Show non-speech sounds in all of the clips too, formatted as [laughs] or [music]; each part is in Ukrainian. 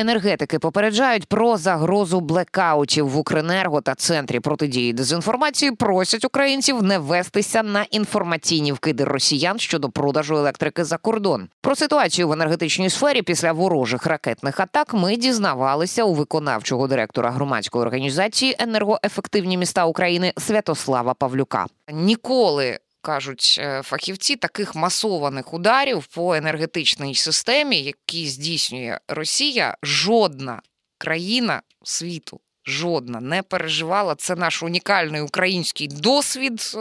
Енергетики попереджають про загрозу блекаутів в Укренерго та центрі протидії дезінформації. Просять українців не вестися на інформаційні вкиди росіян щодо продажу електрики за кордон. Про ситуацію в енергетичній сфері після ворожих ракетних атак ми дізнавалися у виконавчого директора громадської організації енергоефективні міста України Святослава Павлюка. Ніколи кажуть е, фахівці, таких масованих ударів по енергетичній системі, які здійснює Росія, жодна країна світу. Жодна не переживала. Це наш унікальний український досвід.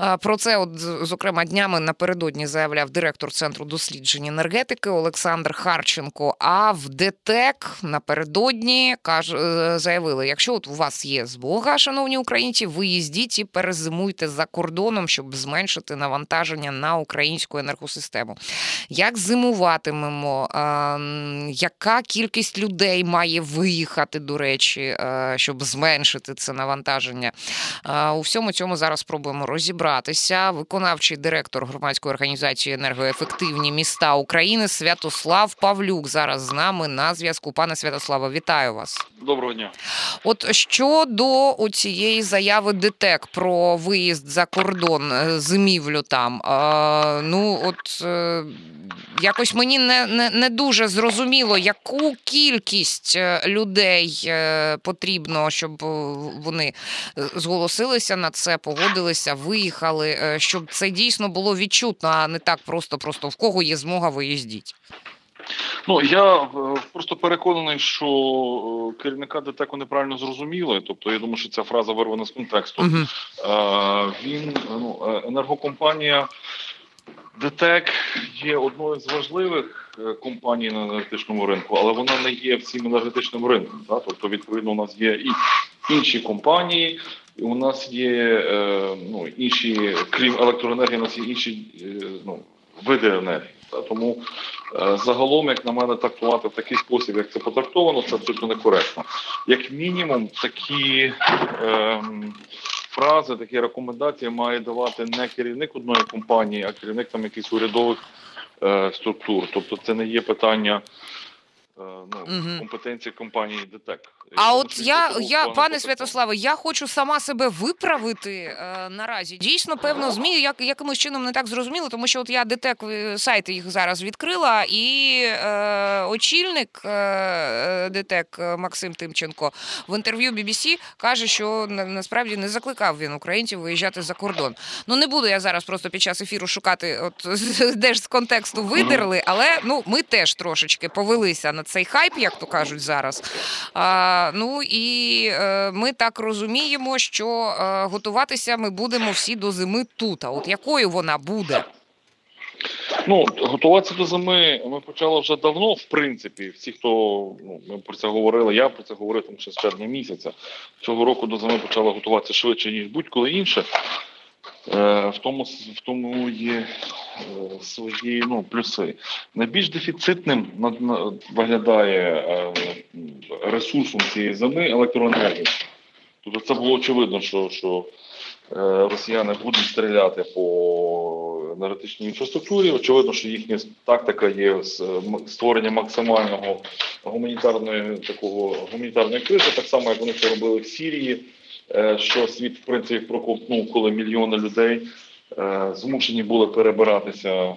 Е, про це, от, зокрема, днями напередодні заявляв директор центру досліджень енергетики Олександр Харченко. А в ДТЕК напередодні каже, заявили: якщо от у вас є змога, шановні українці, виїздіть і перезимуйте за кордоном, щоб зменшити навантаження на українську енергосистему. Як зимуватимемо? Яка кількість людей має виїхати? До речі, е, щоб зменшити це навантаження. Е, у всьому цьому зараз спробуємо розібратися. Виконавчий директор громадської організації енергоефективні міста України Святослав Павлюк зараз з нами на зв'язку. Пане Святославе, вітаю вас. Доброго дня. От щодо цієї заяви ДТЕК про виїзд за кордон е, зимівлю там. Ну от якось мені не, не, не дуже зрозуміло, яку кількість людей людей е, потрібно, щоб е, вони е, зголосилися на це, погодилися, виїхали, щоб це дійсно було відчутно, а не так просто, просто в кого є змога виїздіть. Ну я просто переконаний, що керівника ДТЕКу неправильно зрозуміли. Тобто, я думаю, що ця фраза вирвана з контексту. Uh-huh. Він ну енергокомпанія ДТЕК є одною з важливих компаній на енергетичному ринку, але вона не є всім енергетичним ринком. Да? Тобто, відповідно, у нас є і інші компанії, і у нас є е, ну, інші, крім електроенергії, у нас є інші е, ну, види енергії. Да? Тому е, загалом, як на мене, трактувати в такий спосіб, як це потрактовано, це абсолютно некоректно. Як мінімум, такі. Е, фрази, такі рекомендації має давати не керівник одної компанії, а керівник там якихось урядових е, структур. Тобто, це не є питання. Е, ну, угу. компетенції компанії ДТЕК. А от я, я пане Святославе, я хочу сама себе виправити е, наразі. Дійсно, певно, змі як якимось чином не так зрозуміло, тому що от я ДТЕК е, сайт їх зараз відкрила, і е, очільник е, ДТЕК Максим Тимченко в інтерв'ю BBC каже, що на, насправді не закликав він українців виїжджати за кордон. Ну не буду я зараз просто під час ефіру шукати, от [laughs] де ж з контексту видерли, але ну ми теж трошечки повелися на цей хайп, як то кажуть зараз. А, Ну і е, ми так розуміємо, що е, готуватися ми будемо всі до зими тут. А от якою вона буде? Ну, готуватися до зими ми почали вже давно, в принципі. Всі, хто ну, ми про це говорили, я про це говорив там ще з червня місяця. Цього року до зими почали готуватися швидше, ніж будь-коли інше. Е, в тому в тому є е, свої ну, плюси. Найбільш дефіцитним виглядає е, ресурсом цієї зими електроенергії. Тобто це було очевидно, що що росіяни будуть стріляти по енергетичній інфраструктурі. Очевидно, що їхня тактика є створення максимального гуманітарної такого гуманітарної кризи, так само як вони це робили в Сірії. Е, що світ в принципі проковтнув, коли мільйони людей е, змушені були перебиратися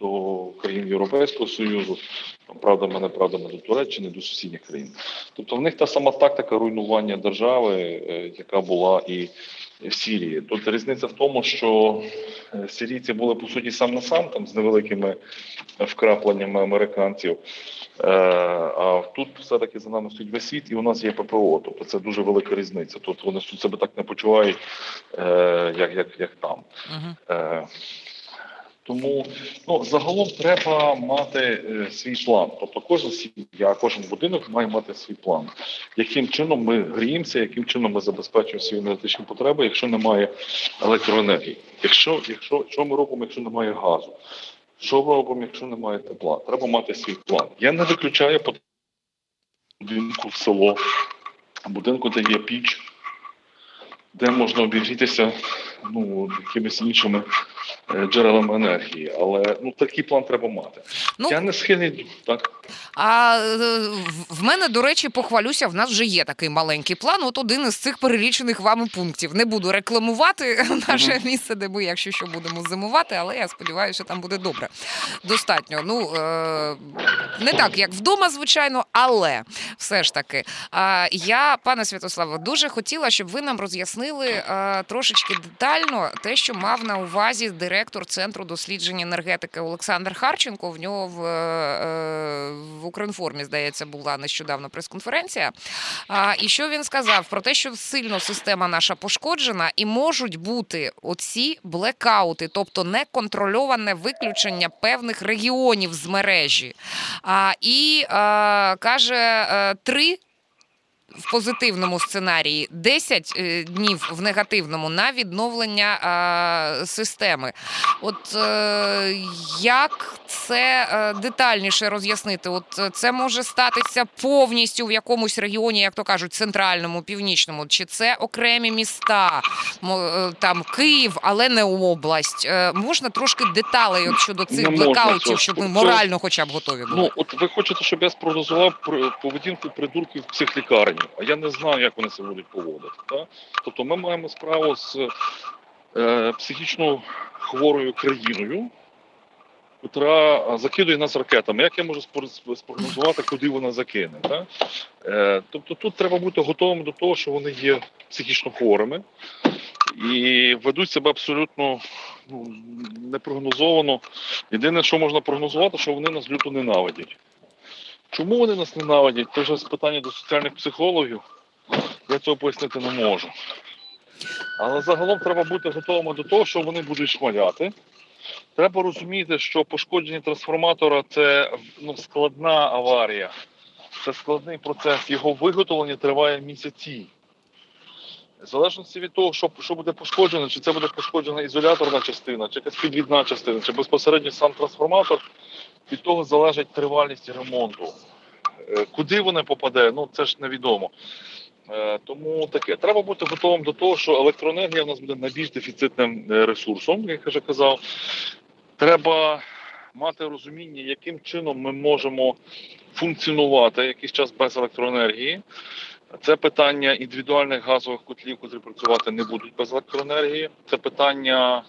до країн Європейського Союзу, правда, правдами, неправдами до Туреччини, до сусідніх країн. Тобто в них та сама тактика руйнування держави, яка була і в Сірії. Тут різниця в тому, що сирійці були по суті сам на сам там з невеликими вкрапленнями американців. Е, а тут все-таки за нами стоїть весь світ, і у нас є ППО. Тобто це дуже велика різниця. Тут вони себе так не почувають, е, як як, як там. Uh-huh. Тому ну, загалом треба мати свій план. Тобто кожна сім'я, кожен будинок має мати свій план. Яким чином ми гріємося, яким чином ми забезпечуємо свої енергетичні потреби, якщо немає електроенергії? Якщо, якщо що ми робимо, якщо немає газу? Що ми робимо, якщо немає тепла? Треба мати свій план. Я не виключаю будинку в село будинку, де є піч, де можна обігрітися ну, якимись іншими е, джерелами енергії. Але ну, такий план треба мати. Ну, Я не схильний так. А е, в- мене, до речі, похвалюся, в нас вже є такий маленький план. От один із цих перелічених вами пунктів. Не буду рекламувати [laughs] наше місце, де ми, якщо що, будемо зимувати, але я сподіваюся, що там буде добре. Достатньо. Ну е, не так, як вдома, звичайно, але все ж таки. А я, пане Святославе, дуже хотіла, щоб ви нам роз'яснили е, трошечки детально те, що мав на увазі директор центру досліджень енергетики Олександр Харченко. В нього в, е, в Укрінформі, здається, була нещодавно прес-конференція. А, і що він сказав про те, що сильно система наша пошкоджена, і можуть бути оці блекаути, тобто неконтрольоване виключення певних регіонів з мережі. А, і а, каже е, три. В позитивному сценарії 10 е, днів в негативному на відновлення а, системи. От е, як це е, детальніше роз'яснити? От е, це може статися повністю в якомусь регіоні, як то кажуть, центральному, північному, чи це окремі міста, там Київ, але не область. Е, можна трошки деталей от щодо цих Не блекаутів, щоб ми Це- морально хоча б готові були. Ну, от ви хочете, щоб я спрогнозував поведінку придурків в цих лікарнях, а я не знаю, як вони себе будуть поводити. Так? Тобто ми маємо справу з е, психічно хворою країною, яка закидує нас ракетами. Як я можу спрогнозувати, куди вона закине? Так? Е, тобто тут треба бути готовим до того, що вони є психічно хворими і ведуть себе абсолютно ну, непрогнозовано. Єдине, що можна прогнозувати, що вони нас люто ненавидять. Чому вони нас ненавидять? Це вже питання до соціальних психологів. Я цього пояснити не можу. Але загалом треба бути готовими до того, що вони будуть шмаляти. Треба розуміти, що пошкодження трансформатора це ну, складна аварія, це складний процес. Його виготовлення триває місяці. В залежності від того, що, що буде пошкоджено, чи це буде пошкоджена ізоляторна частина, чи якась підвідна частина, чи безпосередньо сам трансформатор, від того залежить тривалість ремонту. Е, Куди вони попаде, ну це ж невідомо. Е, Тому таке треба бути готовим до того, що електроенергія в нас буде найбільш дефіцитним е, ресурсом, як я вже казав. Треба мати розуміння, яким чином ми можемо функціонувати якийсь час без електроенергії. Це питання індивідуальних газових котлів, які працювати не будуть без електроенергії. Це питання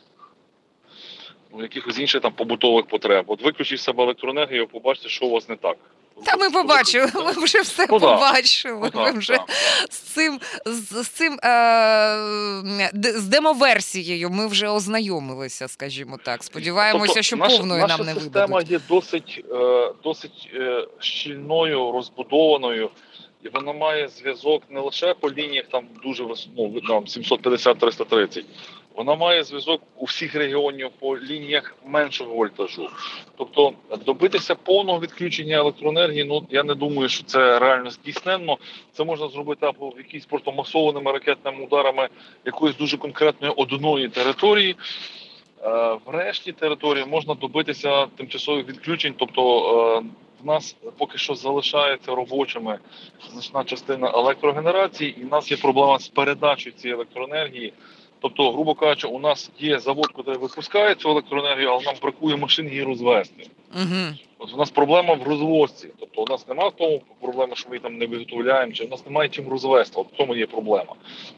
якихось інших там побутових потреб. От виключіть себе електроенергію, побачите, що у вас не так. Та ми побачили, ми вже все Ну, побачили. Ну, Ми вже так. з цим з, з цим е, з демоверсією ми вже ознайомилися, скажімо так. Сподіваємося, Тобто що наша, повною наша нам не система видадуть. є досить, е, досить е, щільною, розбудованою, і вона має зв'язок не лише по лініях там дуже ну, там 750-330, вона має зв'язок у всіх регіонів по лініях меншого вольтажу. Тобто добитися повного відключення електроенергії, ну я не думаю, що це реально здійсненно. Це можна зробити або якісь просто масованими ракетними ударами якоїсь дуже конкретної одної території. Е, В решті території можна добитися тимчасових відключень, тобто е, в нас поки що залишається робочими значна частина електрогенерації, і в нас є проблема з передачею цієї електроенергії. Тобто, грубо кажучи, у нас є завод, який випускає цю електроенергію, але нам бракує машин її розвести. Угу. От у нас проблема в розвозці. Тобто у нас немає в тому проблеми, що ми там не виготовляємо, чи у нас немає чим розвести. От в цьому є проблема.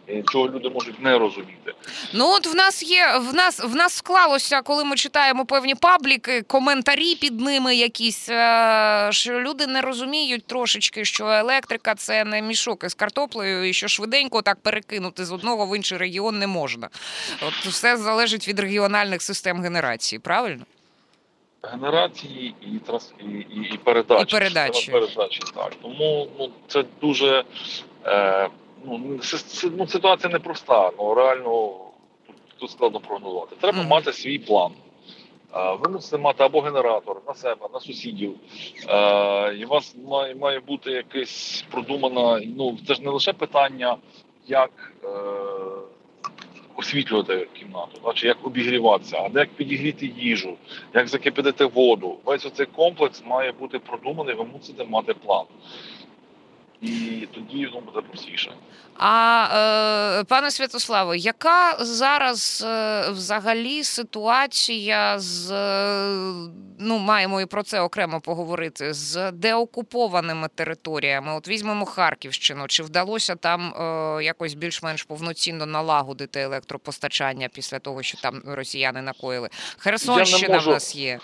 І чого люди можуть не розуміти. Ну от в нас є в нас в нас склалося, коли ми читаємо певні пабліки, коментарі під ними якісь, е, що люди не розуміють трошечки, що електрика це не мішок із картоплею, і що швиденько так перекинути з одного в інший регіон не можна. От все залежить від регіональних систем генерації, правильно? Генерації і транс і, і, і передачі. І передачі. Передачі так. Тому ну це дуже е, ну, ну, ситуація непроста. Ну реально тут, складно прогнозувати. Треба Мгм. мати свій план. Е, ви мусите мати або генератор на себе, на сусідів. Е, і у вас має, має бути якесь продумана. Ну це ж не лише питання, як. Е, Освітлювати кімнату, наче як обігріватися, а не як підігріти їжу, як закипятити воду. Весь оцей комплекс має бути продуманий, ви мусите мати план. І тоді воно буде простіше. А е, пане Святославе, яка зараз е, взагалі ситуація з е, ну маємо і про це окремо поговорити з деокупованими територіями? От візьмемо Харківщину. Чи вдалося там якось більш-менш повноцінно налагодити електропостачання після того, що там росіяни накоїли? Херсонщина можу. в нас є.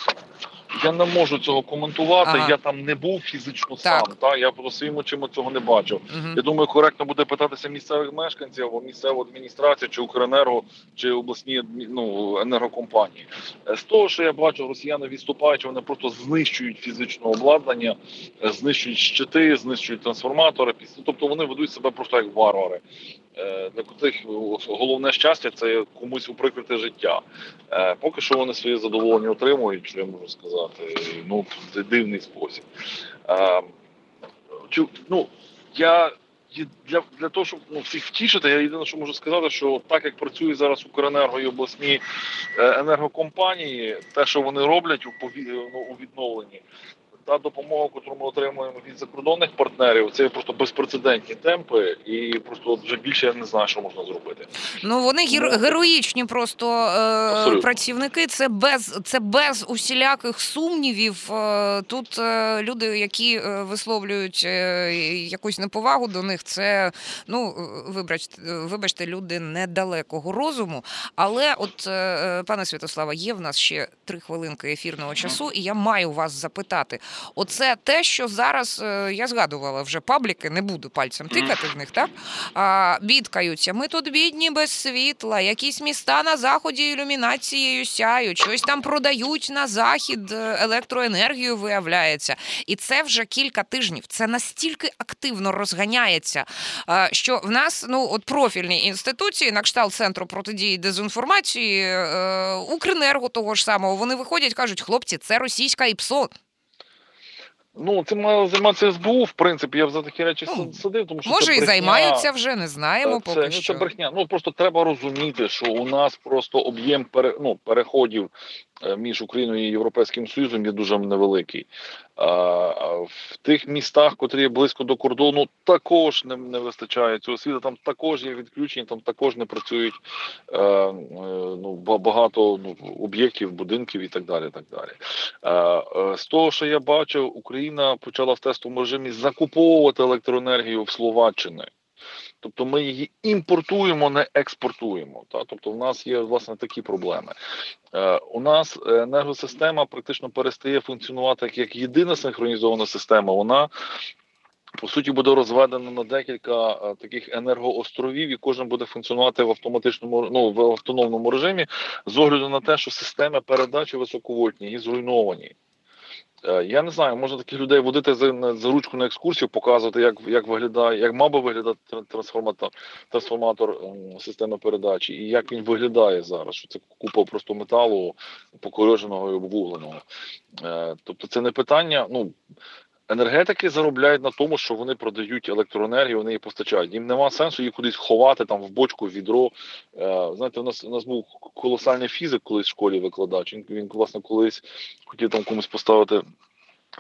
Я не можу цього коментувати. Ага. Я там не був фізично Так. сам. Та я по своїм очима цього не бачив. Мгм. Я думаю, коректно буде питатися місцевих мешканців або місцеву адміністрацію, чи Укренерго, чи обласні ну, енергокомпанії. Е, З того, що я бачу, росіяни відступають, вони просто знищують фізичне обладнання, е, знищують щити, знищують трансформатори. Піс- Тобто вони ведуть себе просто як варвари. Е, Для котрих головне щастя це комусь уприкрити життя. Е, Поки що вони своє задоволення отримують, що я можу сказати. Ну, це дивний спосіб. Е, ну, я для, для того, щоб ну, всіх втішити, я єдине, що можу сказати, що так як працює зараз Укренерго і обласні е, енергокомпанії, те, що вони роблять у, ну, у відновленні, та допомога, яку ми отримуємо від закордонних партнерів, це просто безпрецедентні темпи, і просто вже більше я не знаю, що можна зробити. Ну вони гер- Ну, героїчні просто е, працівники. Це без це без усіляких сумнівів. Е, тут е, люди, які е, висловлюють е, якусь неповагу до них, це ну е, вибачте, вибачте, люди недалекого розуму. Але, от, пане Святослава, є в нас ще три хвилинки ефірного часу, і я маю вас запитати. Оце те, що зараз е, я згадувала вже пабліки, не буду пальцем тикати в них, так? А, бідкаються. Ми тут бідні без світла, якісь міста на заході ілюмінацією сяють, щось там продають на захід е, електроенергію, виявляється. І це вже кілька тижнів. Це настільки активно розганяється, е, що в нас ну от профільні інституції, на кшталт центру протидії дезінформації, Укренерго того ж самого, вони виходять, кажуть, хлопці, це російська ІПСО. Ну, цим має займатися СБУ, в принципі, я за такі речі Ну, садив, тому що Може, це і займаються вже, не знаємо це, поки ну, що. Це брехня. Ну просто треба розуміти, що у нас просто об'єм пере, ну, переходів між Україною і Європейським Союзом є дуже невеликий. А в тих містах, котрі є близько до кордону, також не, не вистачає цього світу. Там також є відключення, там також не працюють е, е, ну, багато ну, об'єктів, будинків і так далі. Так далі. Е, е, з того, що я бачив, Україна почала в тестовому режимі закуповувати електроенергію в Словаччини. Тобто ми її імпортуємо, не експортуємо. Та? Тобто, в нас є власне такі проблеми. Е, у нас енергосистема практично перестає функціонувати як, єдина синхронізована система. Вона по суті буде розведена на декілька е, таких енергоостровів, і кожен буде функціонувати в автоматичному ну в автономному режимі з огляду на те, що системи передачі високовольтні і зруйновані. Е, Я не знаю, можна таких людей водити за, за ручку на екскурсію, показувати, як, як виглядає, як мав би виглядати трансформатор, трансформатор ем, системи передачі, і як він виглядає зараз. Що це купа просто металу покореженого і обвугленого. Е, Тобто, це не питання. Ну енергетики заробляють на тому, що вони продають електроенергію, вони її постачають. Їм нема сенсу її кудись ховати там в бочку, в відро. Е, Знаєте, у нас у нас був колосальний фізик колись в школі викладач. Він, він власне колись хотів там комусь поставити.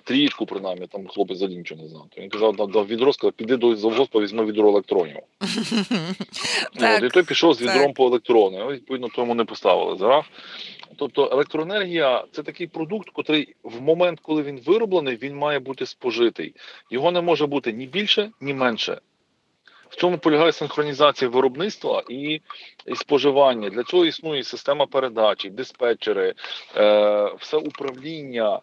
Трієчку, принаймні, там хлопець взагалі нічого не знав. То він казав, дав, відро, сказав, піди до завгоспа, візьми відро електронів. [laughs] От, і той пішов з відром по електрони. Ну, Відповідно, тому не поставили зараз. Тобто електроенергія це такий продукт, котрий в момент, коли він вироблений, він має бути спожитий. Його не може бути ні більше, ні менше. В цьому полягає синхронізація виробництва і, і споживання. Для цього існує система передачі, диспетчери, е, все управління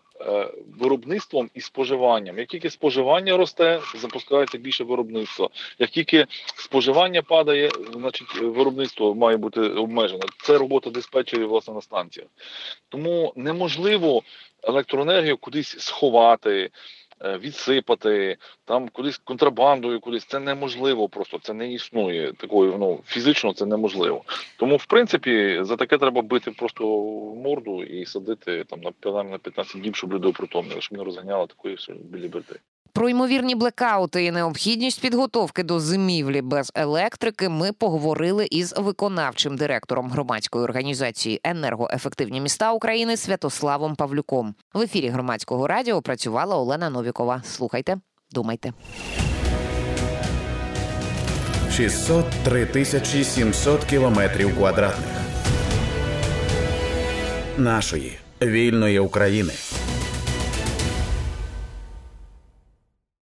виробництвом і споживанням. Як тільки споживання росте, запускається більше виробництва. Як тільки споживання падає, значить виробництво має бути обмежене. Це робота диспетчерів власне на станціях. Тому неможливо електроенергію кудись сховати. Е, Відсипати там кудись контрабандою, кудись це неможливо просто. Це не існує такою. Ну фізично це неможливо. Тому, в принципі, за таке треба бити просто в морду і садити там на на 15 діб, щоб люди опритомнили, щоб не розганяли такої білі берти. Про ймовірні блекаути і необхідність підготовки до зимівлі без електрики ми поговорили із виконавчим директором громадської організації енергоефективні міста України Святославом Павлюком. В ефірі громадського радіо працювала Олена Новікова. Слухайте, думайте. 603 тисячі 700 кілометрів квадратних нашої вільної України.